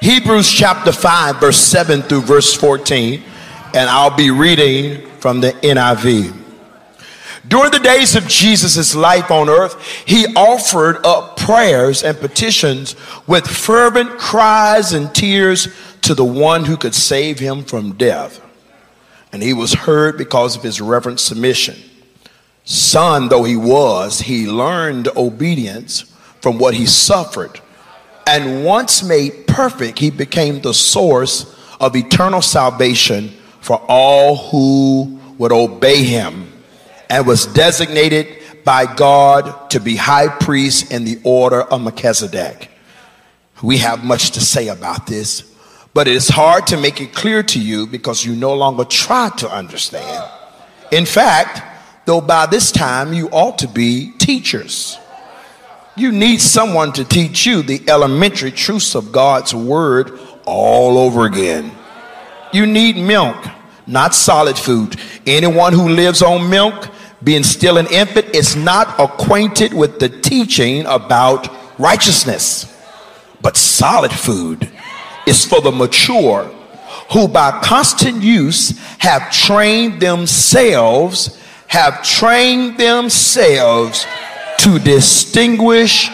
Hebrews chapter 5, verse 7 through verse 14, and I'll be reading from the NIV. During the days of Jesus' life on earth, he offered up prayers and petitions with fervent cries and tears to the one who could save him from death. And he was heard because of his reverent submission. Son though he was, he learned obedience from what he suffered. And once made perfect, he became the source of eternal salvation for all who would obey him and was designated by God to be high priest in the order of Melchizedek. We have much to say about this, but it is hard to make it clear to you because you no longer try to understand. In fact, though by this time you ought to be teachers. You need someone to teach you the elementary truths of God's word all over again. You need milk, not solid food. Anyone who lives on milk, being still an infant, is not acquainted with the teaching about righteousness. But solid food is for the mature who by constant use have trained themselves have trained themselves to distinguish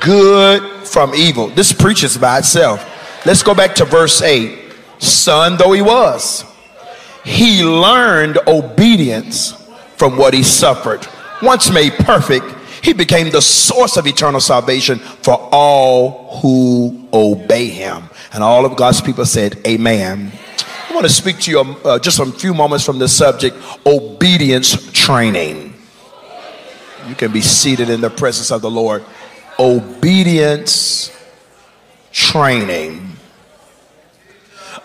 good from evil. This preaches by itself. Let's go back to verse 8. Son though he was, he learned obedience from what he suffered. Once made perfect, he became the source of eternal salvation for all who obey him. And all of God's people said, Amen. I want to speak to you uh, just a few moments from the subject obedience training. You can be seated in the presence of the Lord. Obedience training.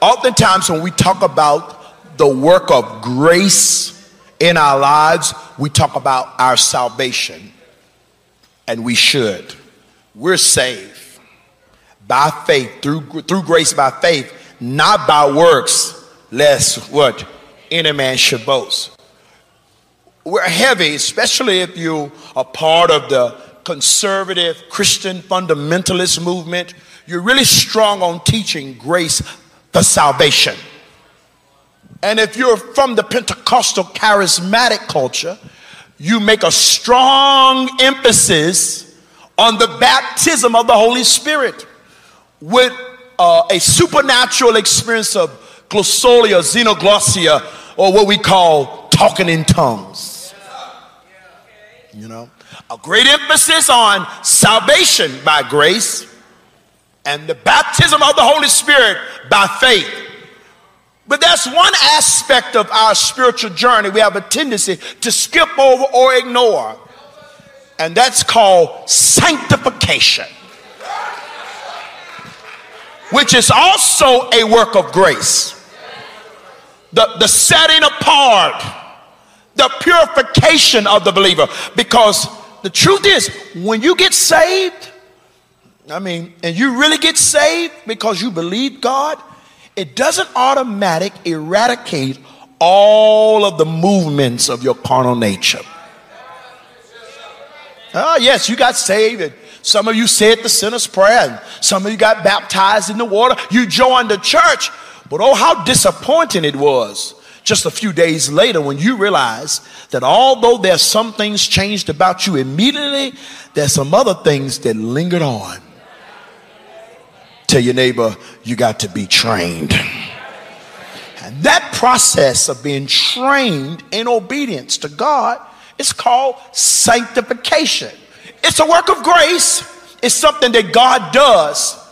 Oftentimes, when we talk about the work of grace in our lives, we talk about our salvation, and we should. We're saved by faith, through, through grace by faith, not by works lest what any man should boast. We're heavy, especially if you are part of the conservative Christian fundamentalist movement. You're really strong on teaching grace for salvation. And if you're from the Pentecostal charismatic culture, you make a strong emphasis on the baptism of the Holy Spirit with uh, a supernatural experience of glossolalia, xenoglossia, or what we call talking in tongues. You know, a great emphasis on salvation by grace and the baptism of the Holy Spirit by faith. But that's one aspect of our spiritual journey we have a tendency to skip over or ignore, and that's called sanctification, which is also a work of grace the, the setting apart, the purification of the believer. Because the truth is, when you get saved, I mean, and you really get saved because you believe God, it doesn't automatic eradicate all of the movements of your carnal nature. Oh, yes, you got saved, and some of you said the sinner's prayer, and some of you got baptized in the water. You joined the church, but oh, how disappointing it was just a few days later when you realize that although there's some things changed about you immediately, there's some other things that lingered on. Tell your neighbor, you got to be trained. And that process of being trained in obedience to God is called sanctification. It's a work of grace, it's something that God does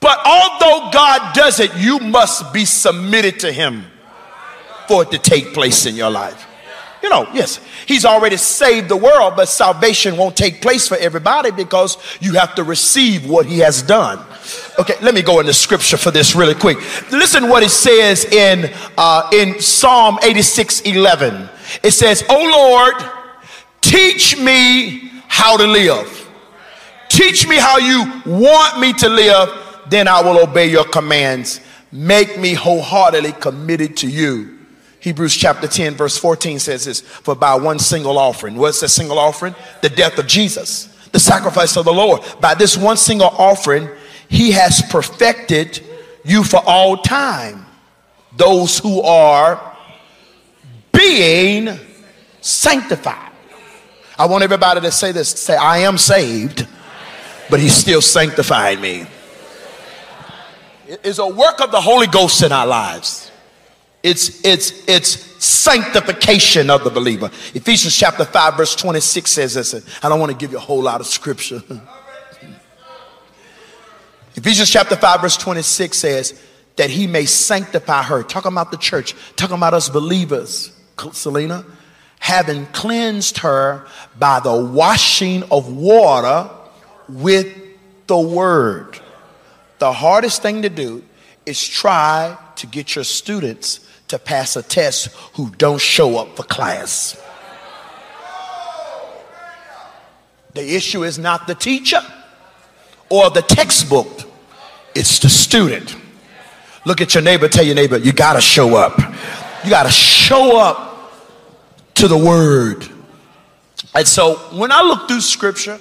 but although God does it, you must be submitted to Him for it to take place in your life. You know, yes, He's already saved the world, but salvation won't take place for everybody because you have to receive what He has done. Okay, let me go into scripture for this really quick. Listen what it says in uh, in Psalm 86 11. It says, Oh Lord, teach me how to live. Teach me how you want me to live then I will obey your commands. Make me wholeheartedly committed to you. Hebrews chapter 10, verse 14 says this For by one single offering, what's that single offering? The death of Jesus, the sacrifice of the Lord. By this one single offering, he has perfected you for all time. Those who are being sanctified. I want everybody to say this say, I am saved, but he's still sanctifying me. It's a work of the Holy Ghost in our lives. It's, it's, it's sanctification of the believer. Ephesians chapter 5, verse 26 says this. I don't want to give you a whole lot of scripture. Ephesians chapter 5, verse 26 says that he may sanctify her. Talking about the church, talking about us believers, Selena, having cleansed her by the washing of water with the word. The hardest thing to do is try to get your students to pass a test who don't show up for class. The issue is not the teacher or the textbook, it's the student. Look at your neighbor, tell your neighbor, you got to show up. You got to show up to the word. And so when I look through scripture,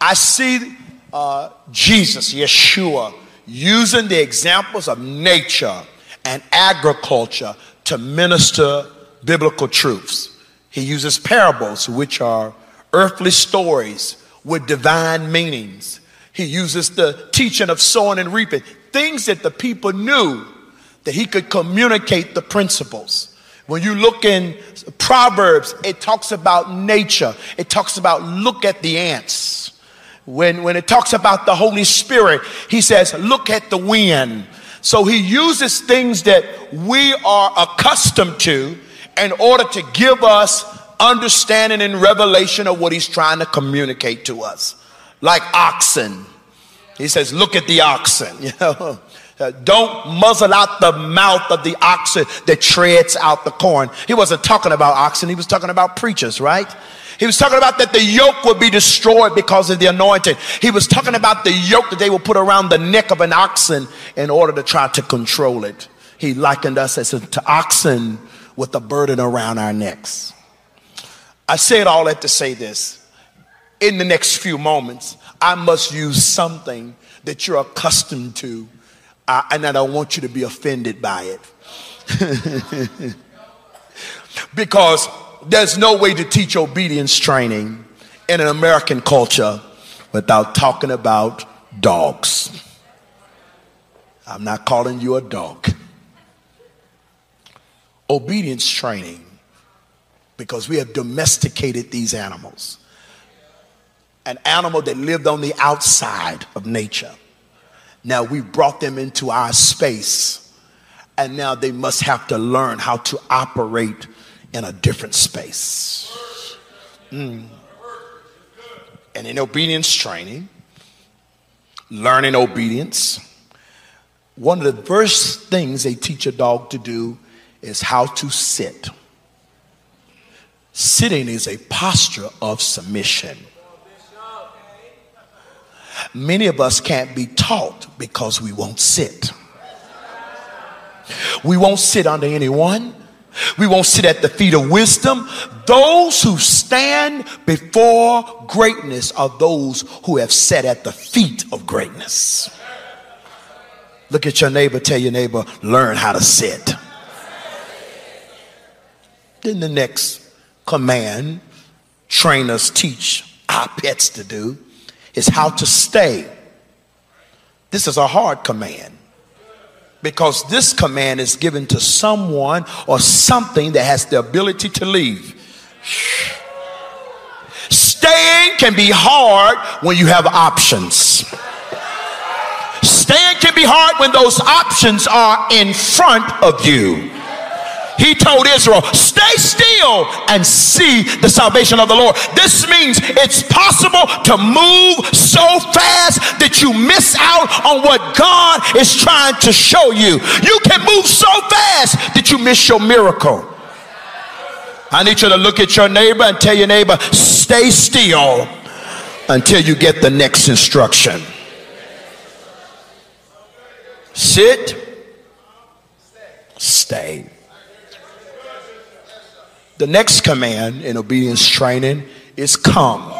I see uh, Jesus, Yeshua, using the examples of nature and agriculture to minister biblical truths. He uses parables, which are earthly stories with divine meanings. He uses the teaching of sowing and reaping, things that the people knew that he could communicate the principles. When you look in Proverbs, it talks about nature. It talks about look at the ants. When, when it talks about the Holy Spirit, he says, look at the wind. So he uses things that we are accustomed to in order to give us understanding and revelation of what he's trying to communicate to us. Like oxen. He says, look at the oxen, you know. Don't muzzle out the mouth of the oxen that treads out the corn. He wasn't talking about oxen, he was talking about preachers, right? He was talking about that the yoke would be destroyed because of the anointing. He was talking about the yoke that they would put around the neck of an oxen in order to try to control it. He likened us as to oxen with a burden around our necks. I say it all that to say this. In the next few moments, I must use something that you're accustomed to, uh, and I don't want you to be offended by it. because there's no way to teach obedience training in an American culture without talking about dogs. I'm not calling you a dog. Obedience training, because we have domesticated these animals. An animal that lived on the outside of nature. Now we brought them into our space, and now they must have to learn how to operate in a different space. Mm. And in obedience training, learning obedience, one of the first things they teach a dog to do is how to sit. Sitting is a posture of submission. Many of us can't be taught because we won't sit. We won't sit under anyone. We won't sit at the feet of wisdom. Those who stand before greatness are those who have sat at the feet of greatness. Look at your neighbor, tell your neighbor, learn how to sit. Then the next command trainers teach our pets to do is how to stay. This is a hard command because this command is given to someone or something that has the ability to leave. Staying can be hard when you have options. Staying can be hard when those options are in front of you. He told Israel, stay still and see the salvation of the Lord. This means it's possible to move so fast that you miss out on what God is trying to show you. You can move so fast that you miss your miracle. I need you to look at your neighbor and tell your neighbor, stay still until you get the next instruction. Sit, stay. The next command in obedience training is come.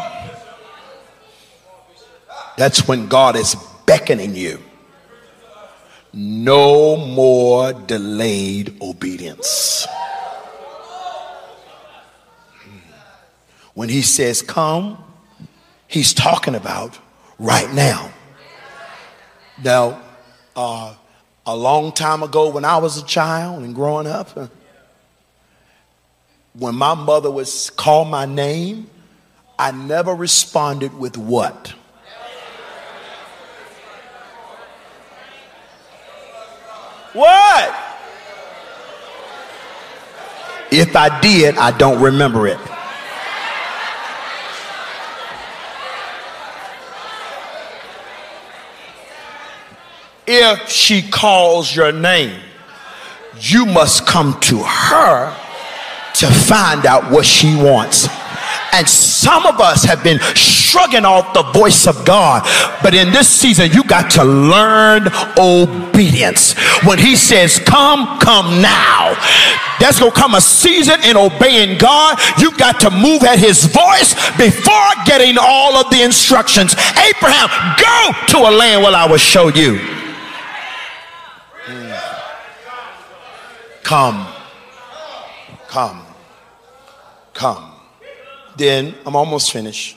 That's when God is beckoning you. No more delayed obedience. When he says come, he's talking about right now. Now, uh, a long time ago when I was a child and growing up, when my mother was call my name, I never responded with what? What? If I did, I don't remember it. If she calls your name, you must come to her to find out what she wants. And some of us have been shrugging off the voice of God. But in this season, you got to learn obedience. When He says, Come, come now, there's going to come a season in obeying God. You got to move at His voice before getting all of the instructions. Abraham, go to a land where I will show you. Come, come, come. Then I'm almost finished.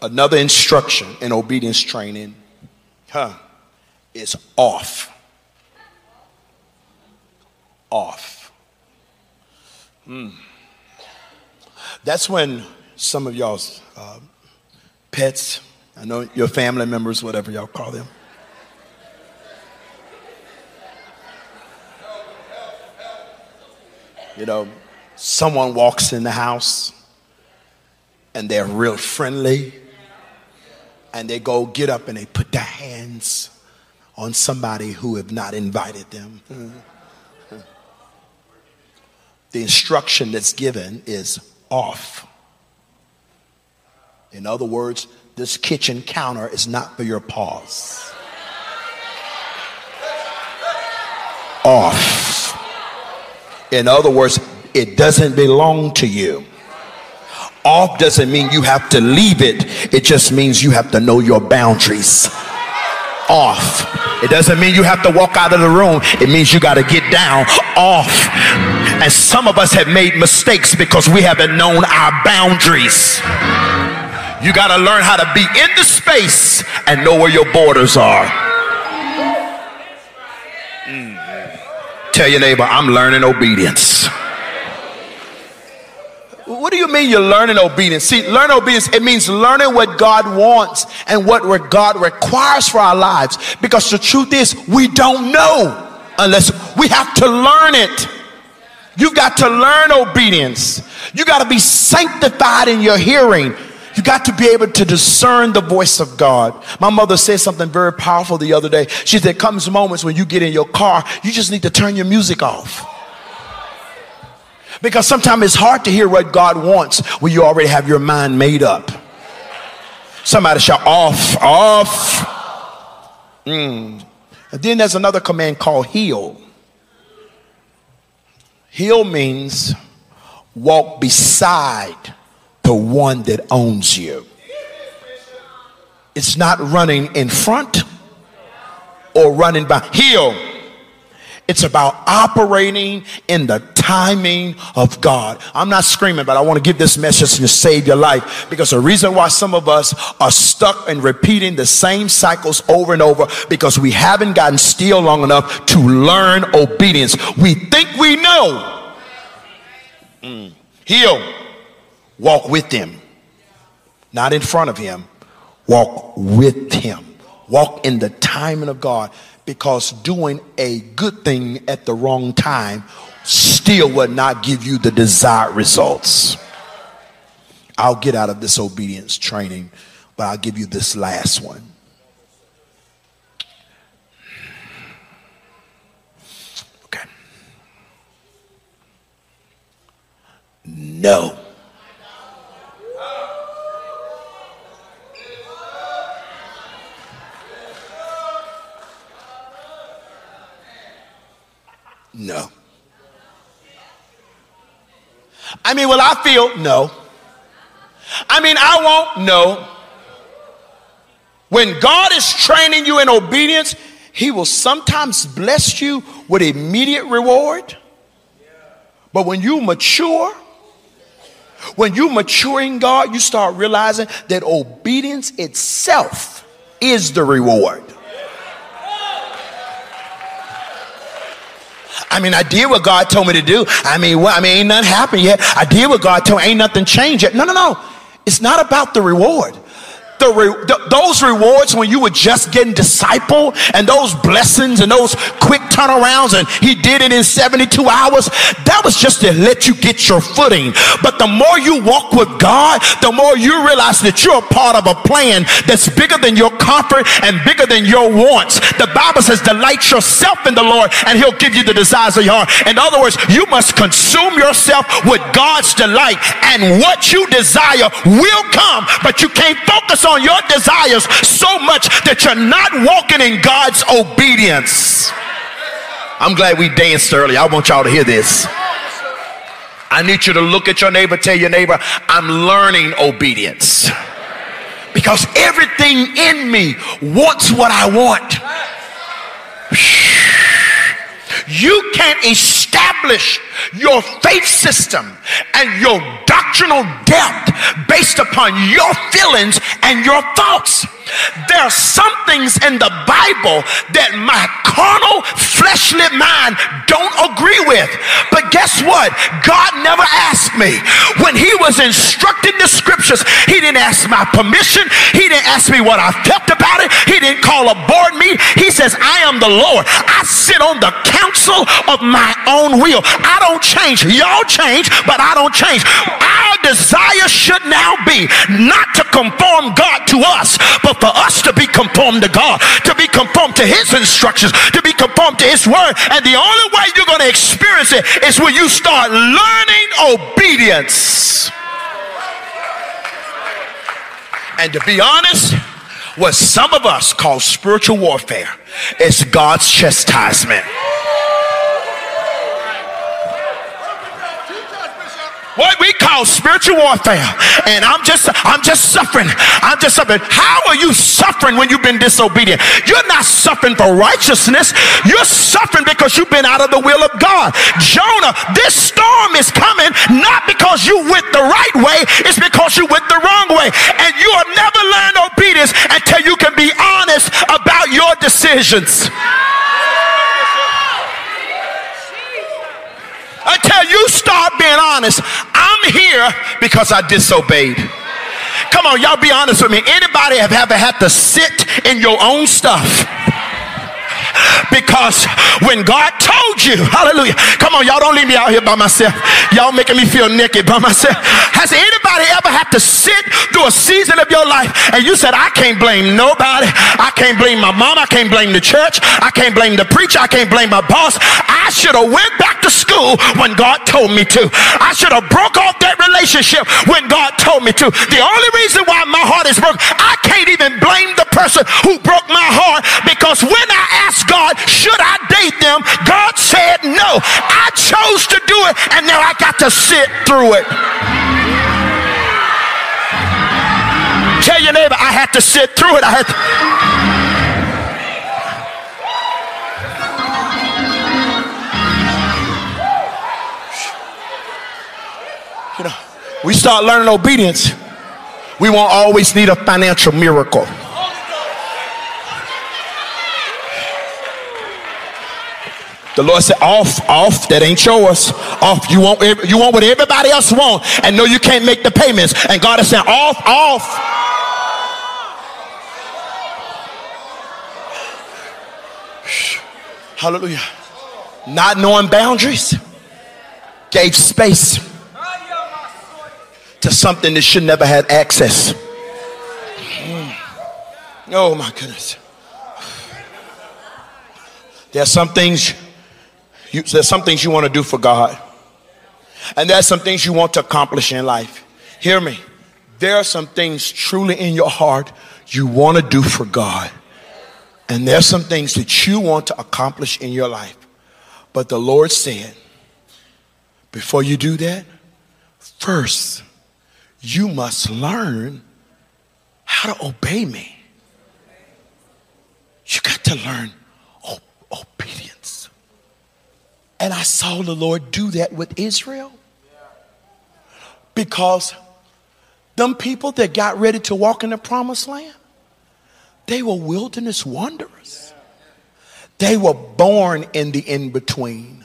Another instruction in obedience training, huh, is off. Off. Hmm. That's when some of y'all's uh, pets, I know your family members, whatever y'all call them, you know, someone walks in the house and they're real friendly and they go get up and they put their hands on somebody who have not invited them. The instruction that's given is off. In other words, this kitchen counter is not for your paws. Off. In other words, it doesn't belong to you. Off doesn't mean you have to leave it, it just means you have to know your boundaries. Off. It doesn't mean you have to walk out of the room, it means you got to get down off. And some of us have made mistakes because we haven't known our boundaries. You got to learn how to be in the space and know where your borders are. Mm. Tell your neighbor, I'm learning obedience. What do you mean you're learning obedience? See, learn obedience, it means learning what God wants and what God requires for our lives. Because the truth is, we don't know unless we have to learn it. You've got to learn obedience. You got to be sanctified in your hearing. You got to be able to discern the voice of God. My mother said something very powerful the other day. She said, comes moments when you get in your car, you just need to turn your music off. Because sometimes it's hard to hear what God wants when you already have your mind made up. Somebody shout, off, off. Mm. And then there's another command called heel. Heel means walk beside the one that owns you. It's not running in front or running by. Heel it's about operating in the timing of God. I'm not screaming, but I want to give this message to save your life because the reason why some of us are stuck in repeating the same cycles over and over because we haven't gotten still long enough to learn obedience. We think we know. Mm. He'll walk with him, not in front of him. Walk with him. Walk in the timing of God because doing a good thing at the wrong time still will not give you the desired results. I'll get out of this obedience training, but I'll give you this last one. Okay. No. No. I mean, will I feel? No. I mean, I won't? No. When God is training you in obedience, He will sometimes bless you with immediate reward. But when you mature, when you mature in God, you start realizing that obedience itself is the reward. I mean, I did what God told me to do. I mean, well, I mean, ain't nothing happened yet. I did what God told me. Ain't nothing changed yet. No, no, no. It's not about the reward the, re- the, those rewards when you were just getting disciple and those blessings and those quick turnarounds and he did it in 72 hours that was just to let you get your footing. But the more you walk with god the more you realize that you're a part of a plan that's bigger than your comfort and bigger than your wants. The bible says delight yourself in the lord and he'll give you the desires of your heart. In other words you must consume yourself with god's delight and what you desire will come but you can't focus on on your desires so much that you're not walking in God's obedience. I'm glad we danced early. I want y'all to hear this. I need you to look at your neighbor, tell your neighbor, I'm learning obedience. Because everything in me wants what I want. You can't establish your faith system and your doctrinal depth based upon your feelings and your thoughts. There are some things in the Bible that my carnal, fleshly mind don't agree with. But guess what? God never asked me. When He was instructing the scriptures, He didn't ask my permission. He didn't ask me what I felt about it. He didn't call a board meeting. He says, I am the Lord. I sit on the council of my own will. I don't change. Y'all change, but I don't change. Our desire should now be not to conform God to us, conformed to God, to be conformed to His instructions, to be conformed to His word. And the only way you're going to experience it is when you start learning obedience. And to be honest, what some of us call spiritual warfare is God's chastisement. What we call spiritual warfare. And i'm just i'm just suffering. I'm just suffering. How are you suffering when you've been disobedient? You're not suffering for righteousness. You're suffering because you've been out of the will of god. Jonah this storm is coming not because you went the right way. It's because you went the wrong way. And you will never learn obedience until you can be honest about your decisions until you start being honest. I'm here because I disobeyed. Come on, y'all be honest with me. Anybody have ever had to sit in your own stuff? Because when God told you, hallelujah, come on, y'all don't leave me out here by myself. Y'all making me feel naked by myself. Has anybody ever had to sit through a season of your life and you said, I can't blame nobody. I can't blame my mom. I can't blame the church. I can't blame the preacher. I can't blame my boss. I should have went back to school when God told me to. I should have broke off that relationship when God told me to. The only reason why my heart is broken, I can't even blame the person who broke my heart because when I asked God, should I date them? God said no. I chose to do it, and now I got to sit through it. Tell your neighbor, I had to sit through it. I had to. You know, we start learning obedience. We won't always need a financial miracle. The Lord said, off, off, that ain't yours. Off, you want, you want what everybody else want and know you can't make the payments. And God is saying, off, off. Hallelujah. Not knowing boundaries gave space to something that should never have access. Hmm. Oh my goodness. There are some things you, there's some things you want to do for God. And there's some things you want to accomplish in life. Hear me. There are some things truly in your heart you want to do for God. And there's some things that you want to accomplish in your life. But the Lord said, before you do that, first, you must learn how to obey me. You got to learn And I saw the Lord do that with Israel. Because them people that got ready to walk in the promised land, they were wilderness wanderers. They were born in the in between.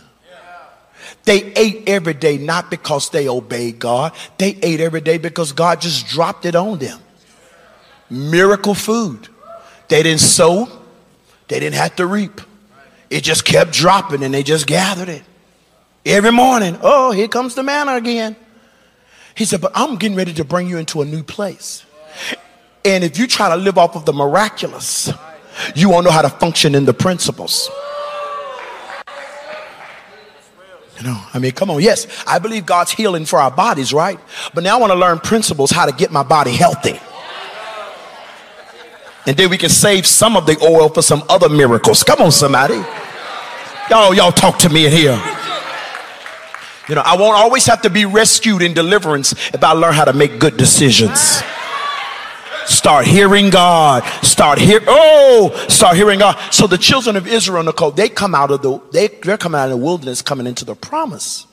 They ate every day not because they obeyed God, they ate every day because God just dropped it on them. Miracle food. They didn't sow, they didn't have to reap. It just kept dropping and they just gathered it. Every morning, oh, here comes the manna again. He said, But I'm getting ready to bring you into a new place. And if you try to live off of the miraculous, you won't know how to function in the principles. You know, I mean, come on. Yes, I believe God's healing for our bodies, right? But now I want to learn principles how to get my body healthy. And then we can save some of the oil for some other miracles. Come on, somebody. Y'all, y'all talk to me in here. You know, I won't always have to be rescued in deliverance if I learn how to make good decisions. Start hearing God. Start hear. Oh, start hearing God. So the children of Israel, Nicole, they come out of the they they're coming out of the wilderness, coming into the promise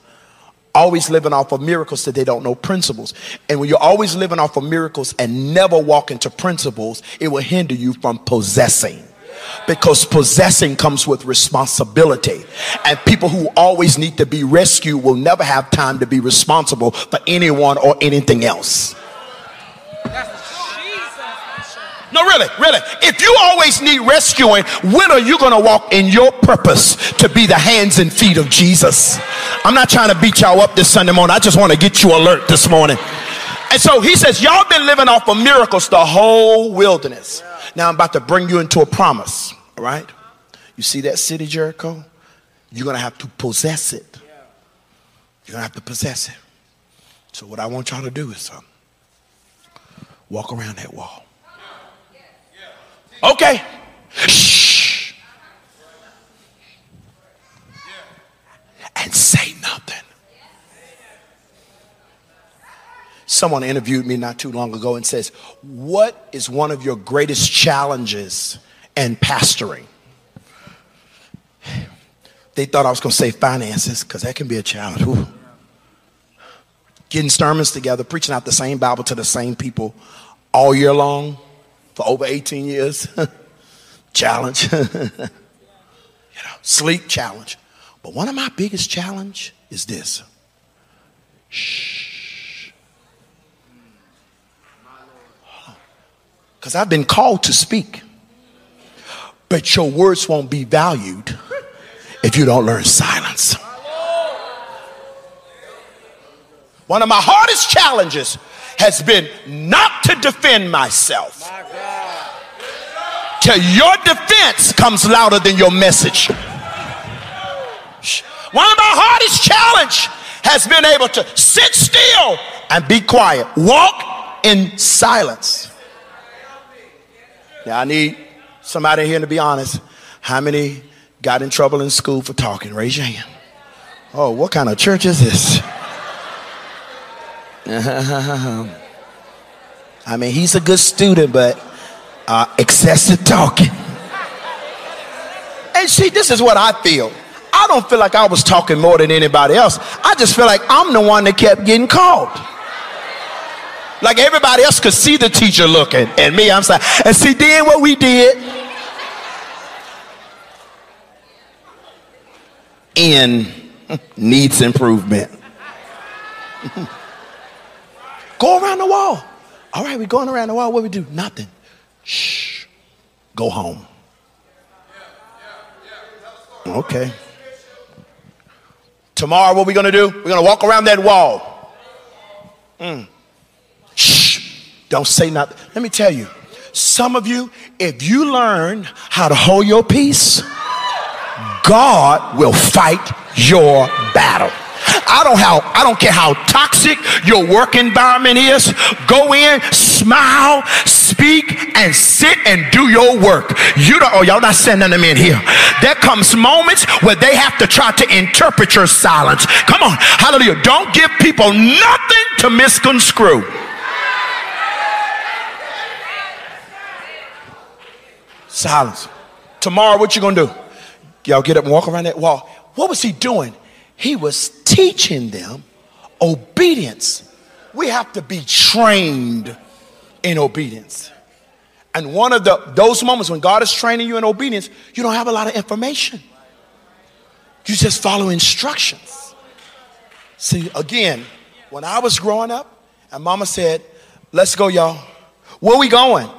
always living off of miracles that they don't know principles. And when you're always living off of miracles and never walk into principles, it will hinder you from possessing. Because possessing comes with responsibility. And people who always need to be rescued will never have time to be responsible for anyone or anything else. No, really, really. If you always need rescuing, when are you going to walk in your purpose to be the hands and feet of Jesus? I'm not trying to beat y'all up this Sunday morning. I just want to get you alert this morning. And so he says, Y'all been living off of miracles the whole wilderness. Now I'm about to bring you into a promise, all right? You see that city, Jericho? You're going to have to possess it. You're going to have to possess it. So, what I want y'all to do is um, walk around that wall. Okay. Shh. And say nothing. Someone interviewed me not too long ago and says, What is one of your greatest challenges in pastoring? They thought I was going to say finances because that can be a challenge. Ooh. Getting sermons together, preaching out the same Bible to the same people all year long for over 18 years. challenge. you know, sleep challenge. But one of my biggest challenge is this. Shh. Because I've been called to speak. But your words won't be valued if you don't learn silence. One of my hardest challenges has been not to defend myself till your defense comes louder than your message. One of my hardest challenge has been able to sit still and be quiet. Walk in silence. Now I need somebody here to be honest. How many got in trouble in school for talking? Raise your hand. Oh, what kind of church is this? I mean, he's a good student, but uh, excessive talking. And see, this is what I feel. I don't feel like I was talking more than anybody else. I just feel like I'm the one that kept getting called. Like everybody else could see the teacher looking, and me, I'm saying, and see, then what we did in needs improvement. Go around the wall. All right, we're going around the wall. What we do? Nothing. Shh. Go home. Okay. Tomorrow, what are we going to do? We're going to walk around that wall. Mm. Shh. Don't say nothing. Let me tell you, some of you, if you learn how to hold your peace, God will fight your battle. I don't how I don't care how toxic your work environment is. Go in, smile, speak, and sit and do your work. You don't. Oh, y'all not sending them in here. There comes moments where they have to try to interpret your silence. Come on, hallelujah! Don't give people nothing to misconstrue. Silence. Tomorrow, what you gonna do? Y'all get up and walk around that wall. What was he doing? He was teaching them obedience. We have to be trained in obedience. And one of the those moments when God is training you in obedience, you don't have a lot of information. You just follow instructions. See, again, when I was growing up, and mama said, Let's go, y'all. Where we going?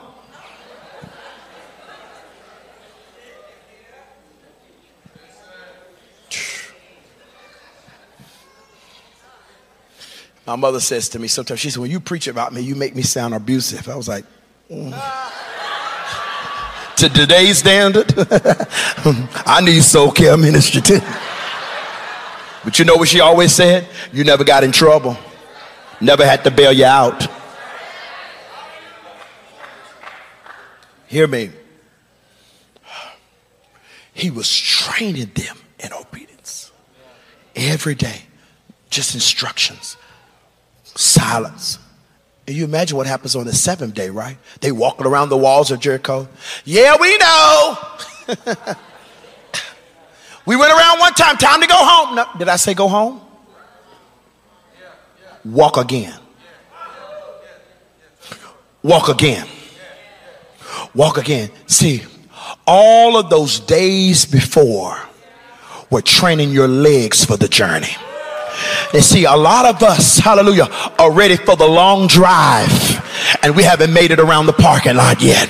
My mother says to me sometimes, she said, When you preach about me, you make me sound abusive. I was like, mm. To today's standard, I need soul care ministry too. But you know what she always said? You never got in trouble, never had to bail you out. Hear me. He was training them in obedience every day, just instructions silence. And you imagine what happens on the seventh day, right? They walking around the walls of Jericho. Yeah, we know. we went around one time. Time to go home. No, did I say go home? Walk again. Walk again. Walk again. See, all of those days before were training your legs for the journey. And see, a lot of us, hallelujah, are ready for the long drive and we haven't made it around the parking lot yet.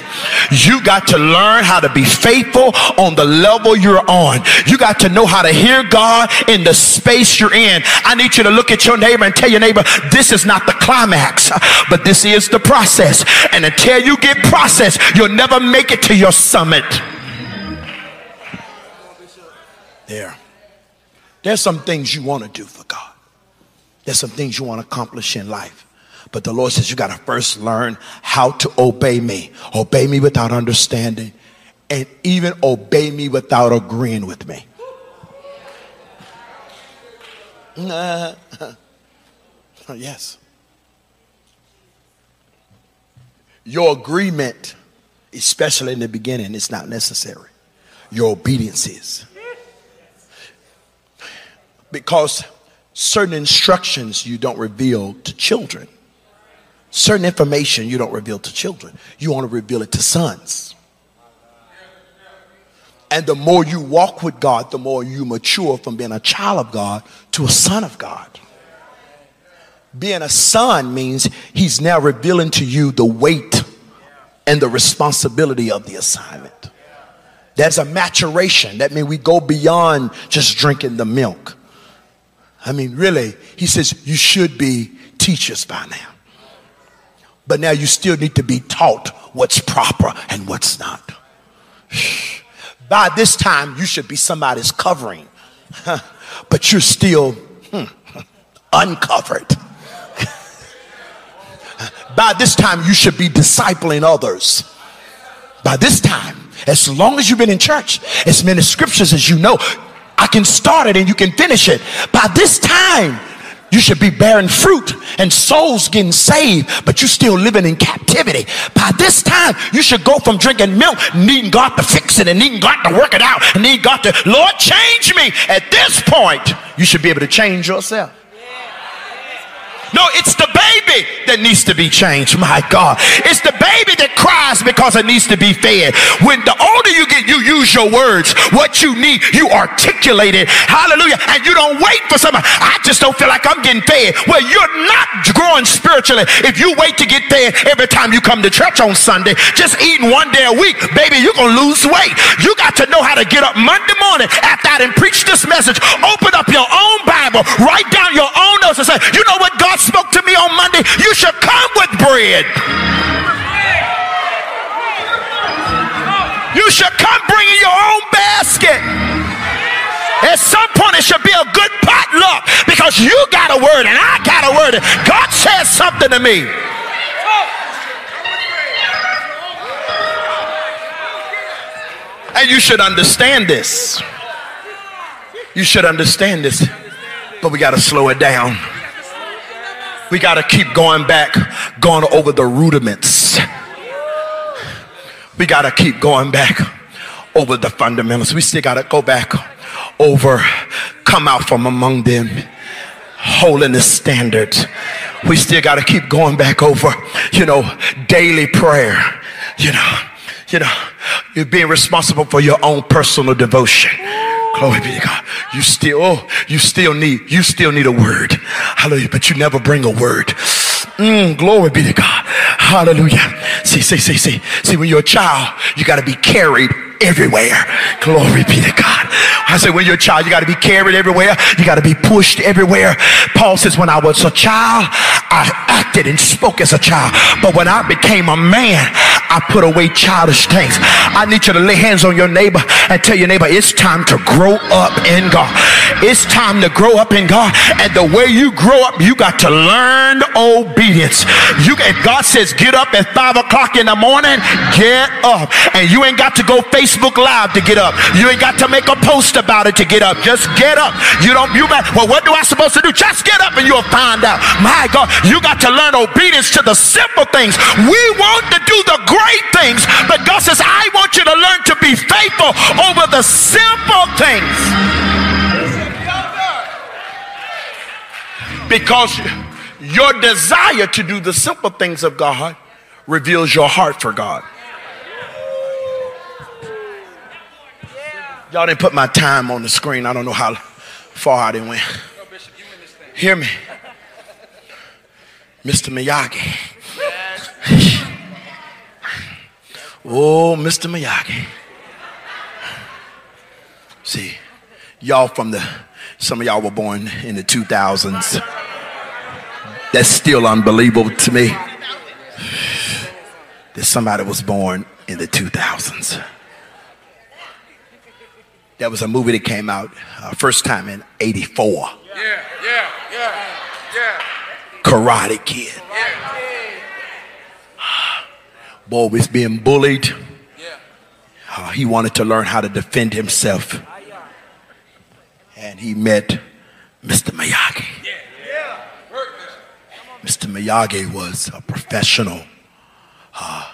You got to learn how to be faithful on the level you're on. You got to know how to hear God in the space you're in. I need you to look at your neighbor and tell your neighbor, this is not the climax, but this is the process. And until you get processed, you'll never make it to your summit. There. There's some things you want to do for God. There's some things you want to accomplish in life. But the Lord says you got to first learn how to obey me. Obey me without understanding and even obey me without agreeing with me. yes. Your agreement, especially in the beginning, is not necessary. Your obedience is because certain instructions you don't reveal to children. Certain information you don't reveal to children. You want to reveal it to sons. And the more you walk with God, the more you mature from being a child of God to a son of God. Being a son means he's now revealing to you the weight and the responsibility of the assignment. There's a maturation. That means we go beyond just drinking the milk. I mean, really, he says you should be teachers by now. But now you still need to be taught what's proper and what's not. By this time, you should be somebody's covering, but you're still hmm, uncovered. By this time, you should be discipling others. By this time, as long as you've been in church, as many scriptures as you know, I can start it and you can finish it. By this time, you should be bearing fruit and souls getting saved, but you're still living in captivity. By this time, you should go from drinking milk, needing God to fix it and needing God to work it out, and needing God to, Lord, change me. At this point, you should be able to change yourself. No, it's the baby that needs to be changed. My God. It's the baby that cries because it needs to be fed. When the older you get, you use your words. What you need, you articulate it. Hallelujah. And you don't wait for somebody. I just don't feel like I'm getting fed. Well, you're not growing spiritually if you wait to get fed every time you come to church on Sunday. Just eating one day a week, baby, you're going to lose weight. You got to know how to get up Monday morning after I didn't preach this message. Open up your own Bible, write down your own notes and say, you know what God spoke to me on Monday, you should come with bread. You should come bringing your own basket. At some point, it should be a good potluck because you got a word and I got a word. God says something to me. And you should understand this. You should understand this. But we got to slow it down. We got to keep going back, going over the rudiments. We got to keep going back over the fundamentals. We still got to go back over, come out from among them, holiness standards. We still got to keep going back over, you know, daily prayer, you know, you know, you're being responsible for your own personal devotion. Glory be to God. You still, oh, you still need, you still need a word. Hallelujah. But you never bring a word. Mm, glory be to God. Hallelujah. See, see, see, see. See, when you're a child, you got to be carried everywhere. Glory be to God. I say, when you're a child, you got to be carried everywhere. You got to be pushed everywhere. Paul says, when I was a child, I acted and spoke as a child. But when I became a man, I put away childish things. I need you to lay hands on your neighbor and tell your neighbor, it's time to grow up in God. It's time to grow up in God. And the way you grow up, you got to learn obedience. You, if God says get up at five o'clock in the morning, get up. And you ain't got to go Facebook Live to get up. You ain't got to make a post about it to get up. Just get up. You don't, you got, well, what do I supposed to do? Just get up and you'll find out. My God, you got to learn obedience to the simple things. We want to do the great things, but God says, I want you to learn to be faithful over the simple things. Because your desire to do the simple things of God reveals your heart for God. Y'all didn't put my time on the screen. I don't know how far I didn't went. Hear me. Mr. Miyagi. oh, Mr. Miyagi. See, y'all from the, some of y'all were born in the 2000s. That's still unbelievable to me that somebody was born in the 2000s. There was a movie that came out uh, first time in 84. Yeah, yeah, yeah, yeah. Karate Kid. Yeah. Boy was being bullied. Uh, he wanted to learn how to defend himself. And he met Mr. Miyagi. Mr. Miyagi was a professional uh,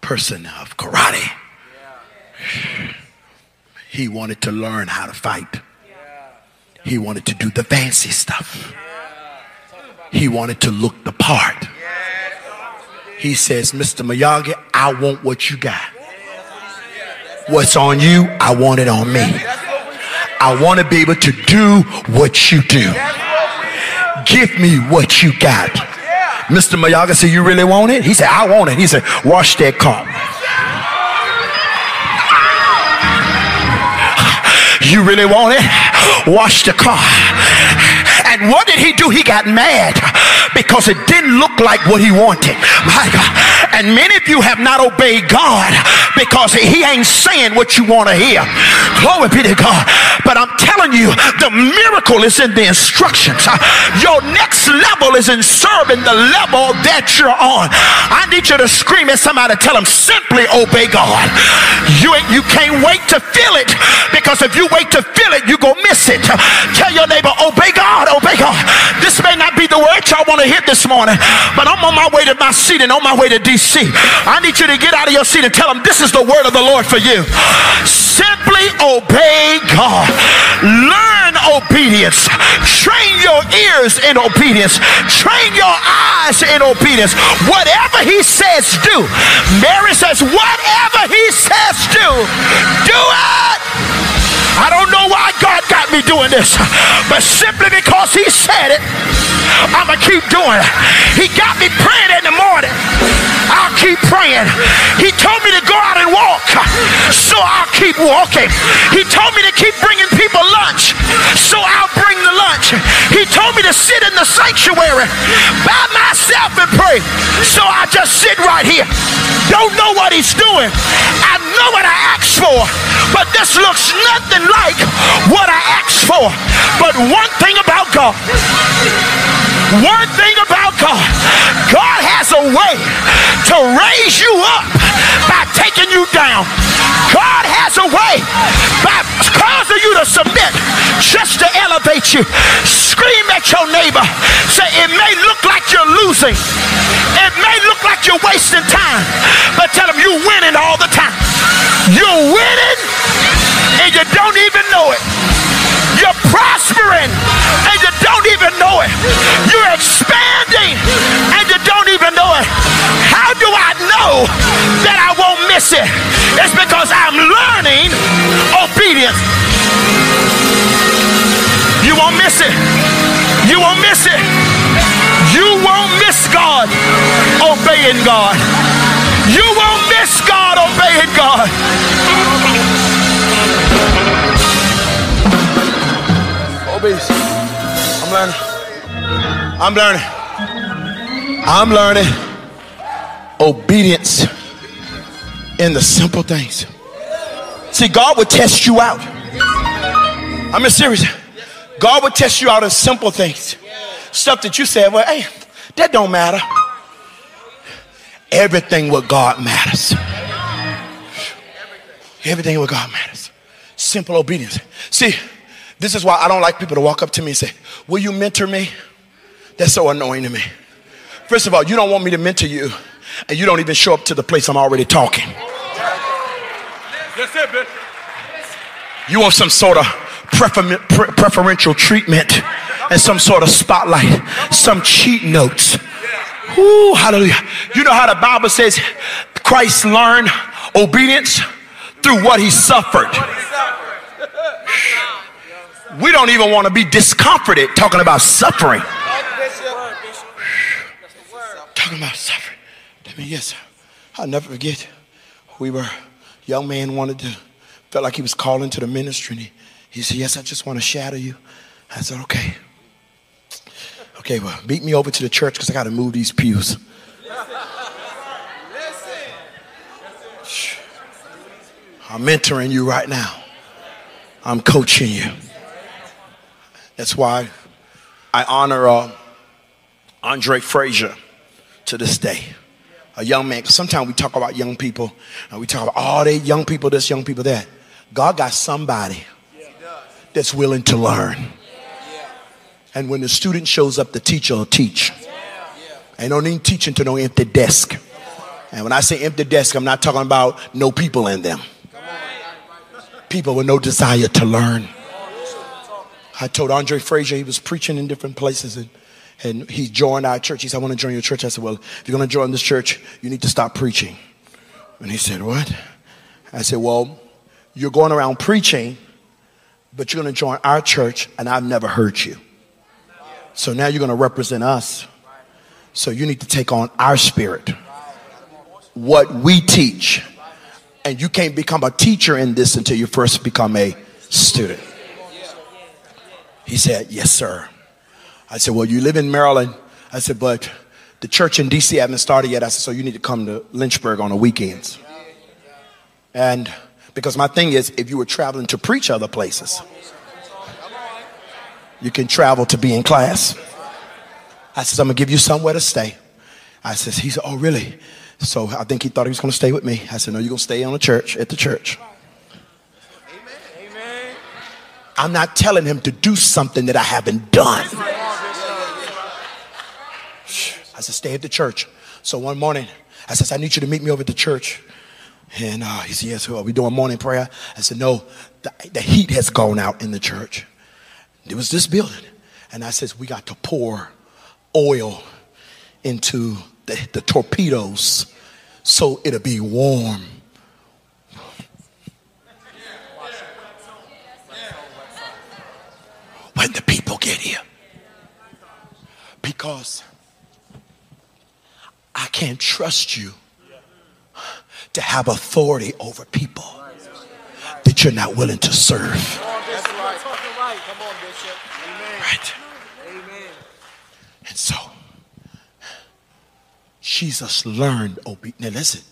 person of karate. He wanted to learn how to fight. He wanted to do the fancy stuff. He wanted to look the part. He says, Mr. Miyagi, I want what you got. What's on you, I want it on me. I want to be able to do what you do. Give me what you got. Mr. Miyagi said, You really want it? He said, I want it. He said, Wash that car. You really want it? Wash the car. And what did he do? He got mad because it didn't look like what he wanted. My God. And many of you have not obeyed God because he ain't saying what you want to hear. Glory be to God. But I'm telling you, the miracle is in the instructions. Your next level is in serving the level that you're on. I need you to scream at somebody, tell them simply obey God. You, you can't wait to feel it because if you wait to feel it, you go miss it. Tell your neighbor, obey God, obey God. This may not be the word y'all want to hear this morning, but I'm on my way to my seat and on my way to DC. I need you to get out of your seat and tell them this is the word of the Lord for you. Simply obey God. Learn obedience. Train your ears in obedience. Train your eyes in obedience. Whatever he says, do. Mary says, whatever he says, do. Do it. I don't know why God got me doing this, but simply because He said it, I'm going to keep doing it. He got me praying in the morning. I'll keep praying. He told me to go out and walk, so I'll keep walking. He told me to keep bringing people lunch, so I'll bring the lunch. He told me to sit in the sanctuary by myself and pray, so I just sit right here. Don't know what He's doing. I know what I asked for, but this looks nothing like what I asked for. But one thing about God, one thing about God, God has a way to raise you up by taking you down. God has a way by causing you to submit just to elevate you. Scream at your neighbor. Say, it may look like you're losing. It may look like you're wasting time. But tell them you're winning all the time. You're winning and you don't even know it. You're prospering and you don't even know it. You're expanding and you don't. How do I know that I won't miss it? It's because I'm learning obedience. You won't miss it. You won't miss it. You won't miss God obeying God. You won't miss God obeying God. Obedience. I'm learning. I'm learning. I'm learning obedience in the simple things. See, God would test you out. I'm serious. God would test you out in simple things. Stuff that you said, well, hey, that don't matter. Everything with God matters. Everything with God matters. Simple obedience. See, this is why I don't like people to walk up to me and say, Will you mentor me? That's so annoying to me. First of all, you don't want me to mentor you, and you don't even show up to the place I'm already talking. That's it, You want some sort of prefer- preferential treatment and some sort of spotlight, some cheat notes. Ooh, hallelujah. You know how the Bible says Christ learned obedience through what he suffered. We don't even want to be discomforted talking about suffering. Talking about suffering. I mean, yes, I'll never forget. We were, young man wanted to, felt like he was calling to the ministry. And he, he said, Yes, I just want to shadow you. I said, Okay. Okay, well, meet me over to the church because I got to move these pews. I'm mentoring you right now. I'm coaching you. That's why I honor uh, Andre Frazier to this day. A young man. Sometimes we talk about young people and we talk about all oh, they young people, this, young people, that. God got somebody that's willing to learn. And when the student shows up, the teacher will teach. Ain't no need teaching to no empty desk. And when I say empty desk, I'm not talking about no people in them. People with no desire to learn. I told Andre Frazier he was preaching in different places and, and he joined our church. He said, I want to join your church. I said, Well, if you're going to join this church, you need to stop preaching. And he said, What? I said, Well, you're going around preaching, but you're going to join our church, and I've never heard you. So now you're going to represent us. So you need to take on our spirit, what we teach. And you can't become a teacher in this until you first become a student. He said, Yes, sir. I said, Well, you live in Maryland. I said, But the church in DC hasn't started yet. I said, So you need to come to Lynchburg on the weekends. And because my thing is, if you were traveling to preach other places, you can travel to be in class. I said, I'm gonna give you somewhere to stay. I said, he said, oh really? So I think he thought he was gonna stay with me. I said, no, you're gonna stay on the church, at the church. Amen. I'm not telling him to do something that I haven't done. Said, stay at the church. So one morning, I said, I need you to meet me over at the church. And uh, he said, yes, are we doing morning prayer? I said, no, the, the heat has gone out in the church. It was this building. And I says, we got to pour oil into the, the torpedoes so it'll be warm. When the people get here. Because I can't trust you to have authority over people that you're not willing to serve. Right. And so, Jesus learned obedience. Now, listen,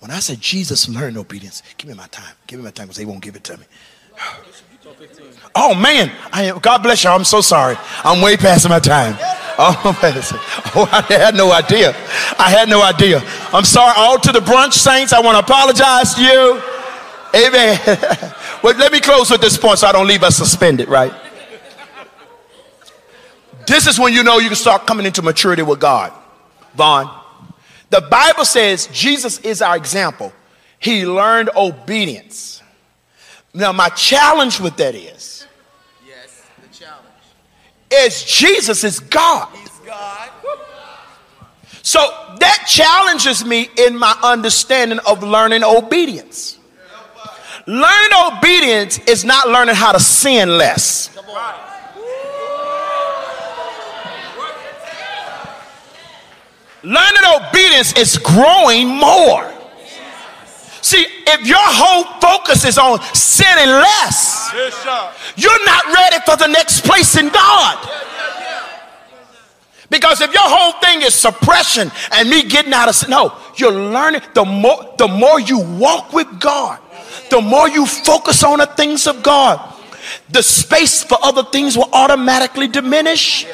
when I said Jesus learned obedience, give me my time. Give me my time because they won't give it to me. Oh man, I am, God bless you. I'm so sorry. I'm way past my time. Oh, oh, I had no idea. I had no idea. I'm sorry. All to the brunch saints, I want to apologize to you. Amen. well, let me close with this point so I don't leave us suspended, right? This is when you know you can start coming into maturity with God. Vaughn. The Bible says Jesus is our example. He learned obedience. Now, my challenge with that is. Is Jesus is God. So that challenges me in my understanding of learning obedience. Learning obedience is not learning how to sin less. Learning obedience is growing more. See, if your whole focus is on sinning less, you're not ready for the next place in God. Because if your whole thing is suppression and me getting out of sin, no, you're learning. The more, the more you walk with God, the more you focus on the things of God, the space for other things will automatically diminish.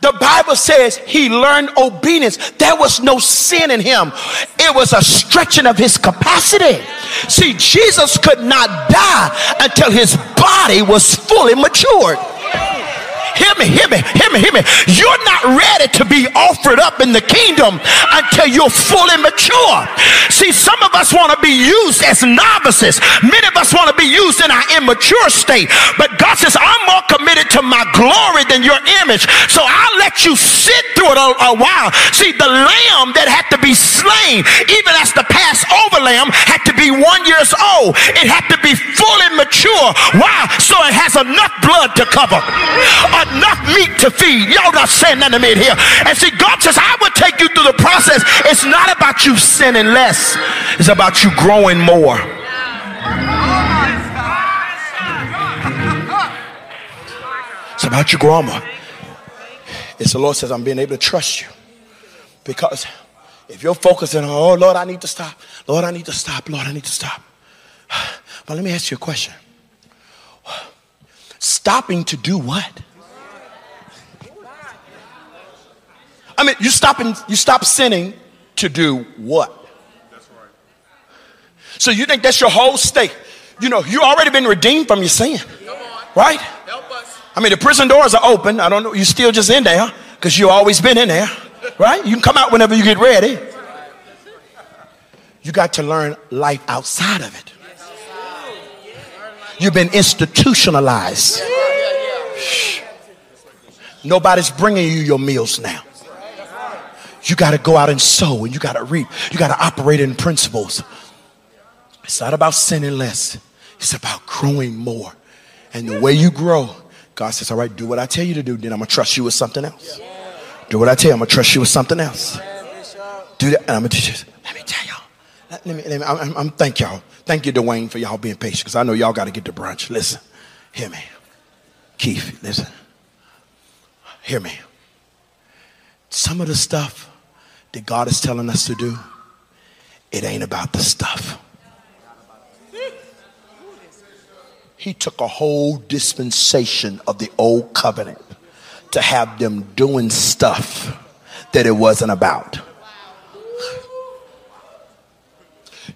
The Bible says he learned obedience. There was no sin in him. It was a stretching of his capacity. See, Jesus could not die until his body was fully matured. Hear me, hear me, hear me, hear me. You're not ready to be offered up in the kingdom until you're fully mature. See, some of us want to be used as novices. Many of us want to be used in our immature state. But God says, I'm more committed to my glory than your image. So I'll let you sit through it a, a while. See, the lamb that had to be slain, even as the Passover lamb, had to be one years old. It had to be fully mature. Why? So it has enough blood to cover enough meat to feed. Y'all not saying nothing to me here. And see, God says, I will take you through the process. It's not about you sinning less, it's about you growing more. It's about you growing more. It's the Lord says, I'm being able to trust you. Because if you're focusing on, oh, Lord, I need to stop. Lord, I need to stop. Lord, I need to stop. But let me ask you a question. Stopping to do what? I mean, you stop and you stop sinning to do what? So you think that's your whole state? You know, you already been redeemed from your sin, right? Help us. I mean, the prison doors are open. I don't know. You're still just in there because you always been in there, right? You can come out whenever you get ready. You got to learn life outside of it. You've been institutionalized. Nobody's bringing you your meals now. You got to go out and sow and you got to reap. You got to operate in principles. It's not about sinning less, it's about growing more. And the way you grow, God says, All right, do what I tell you to do, then I'm going to trust you with something else. Do what I tell you, I'm going to trust you with something else. Do that, and I'm going to teach you. Let me tell y'all. Let, me, let me, I'm, I'm, thank y'all. Thank you, Dwayne, for y'all being patient because I know y'all got to get to brunch. Listen, hear me. Keith, listen. Hear me. Some of the stuff that God is telling us to do, it ain't about the stuff. He took a whole dispensation of the old covenant to have them doing stuff that it wasn't about.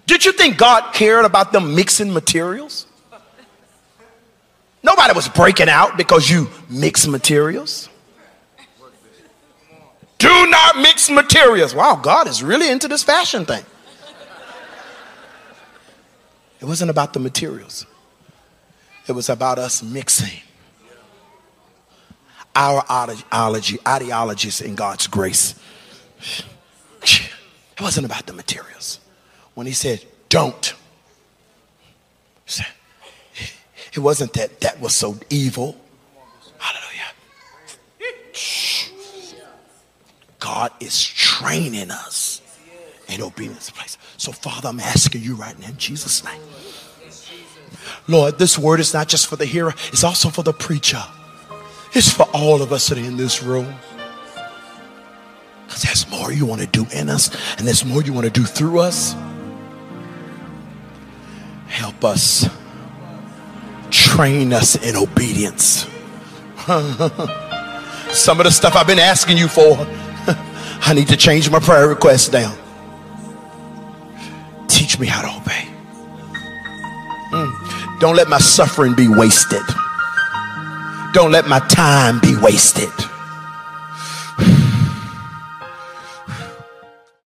Did you think God cared about them mixing materials? Nobody was breaking out because you mix materials. Do not mix materials. Wow, God is really into this fashion thing. It wasn't about the materials, it was about us mixing our ideology, ideologies in God's grace. It wasn't about the materials. When He said, don't, it wasn't that that was so evil. Hallelujah. God is training us in obedience place. So, Father, I'm asking you right now in Jesus' name. Lord, this word is not just for the hearer, it's also for the preacher. It's for all of us that are in this room. Because there's more you want to do in us, and there's more you want to do through us. Help us. Train us in obedience. Some of the stuff I've been asking you for, I need to change my prayer request down. Teach me how to obey. Mm. Don't let my suffering be wasted. Don't let my time be wasted.